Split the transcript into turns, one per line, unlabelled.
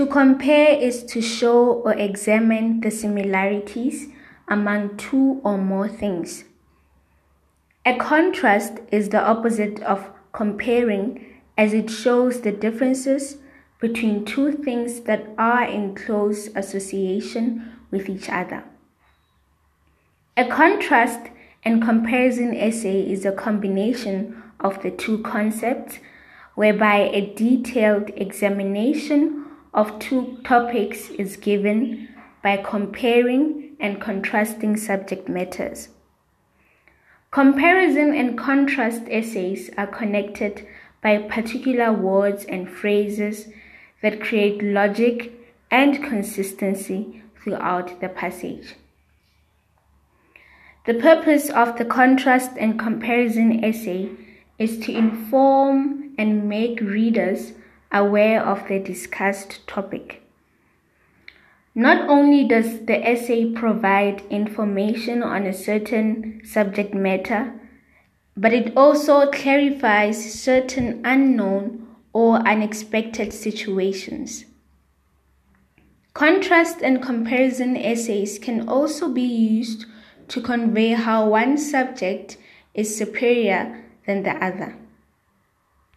To compare is to show or examine the similarities among two or more things. A contrast is the opposite of comparing as it shows the differences between two things that are in close association with each other. A contrast and comparison essay is a combination of the two concepts whereby a detailed examination of two topics is given by comparing and contrasting subject matters. Comparison and contrast essays are connected by particular words and phrases that create logic and consistency throughout the passage. The purpose of the contrast and comparison essay is to inform and make readers aware of the discussed topic. Not only does the essay provide information on a certain subject matter, but it also clarifies certain unknown or unexpected situations. Contrast and comparison essays can also be used to convey how one subject is superior than the other.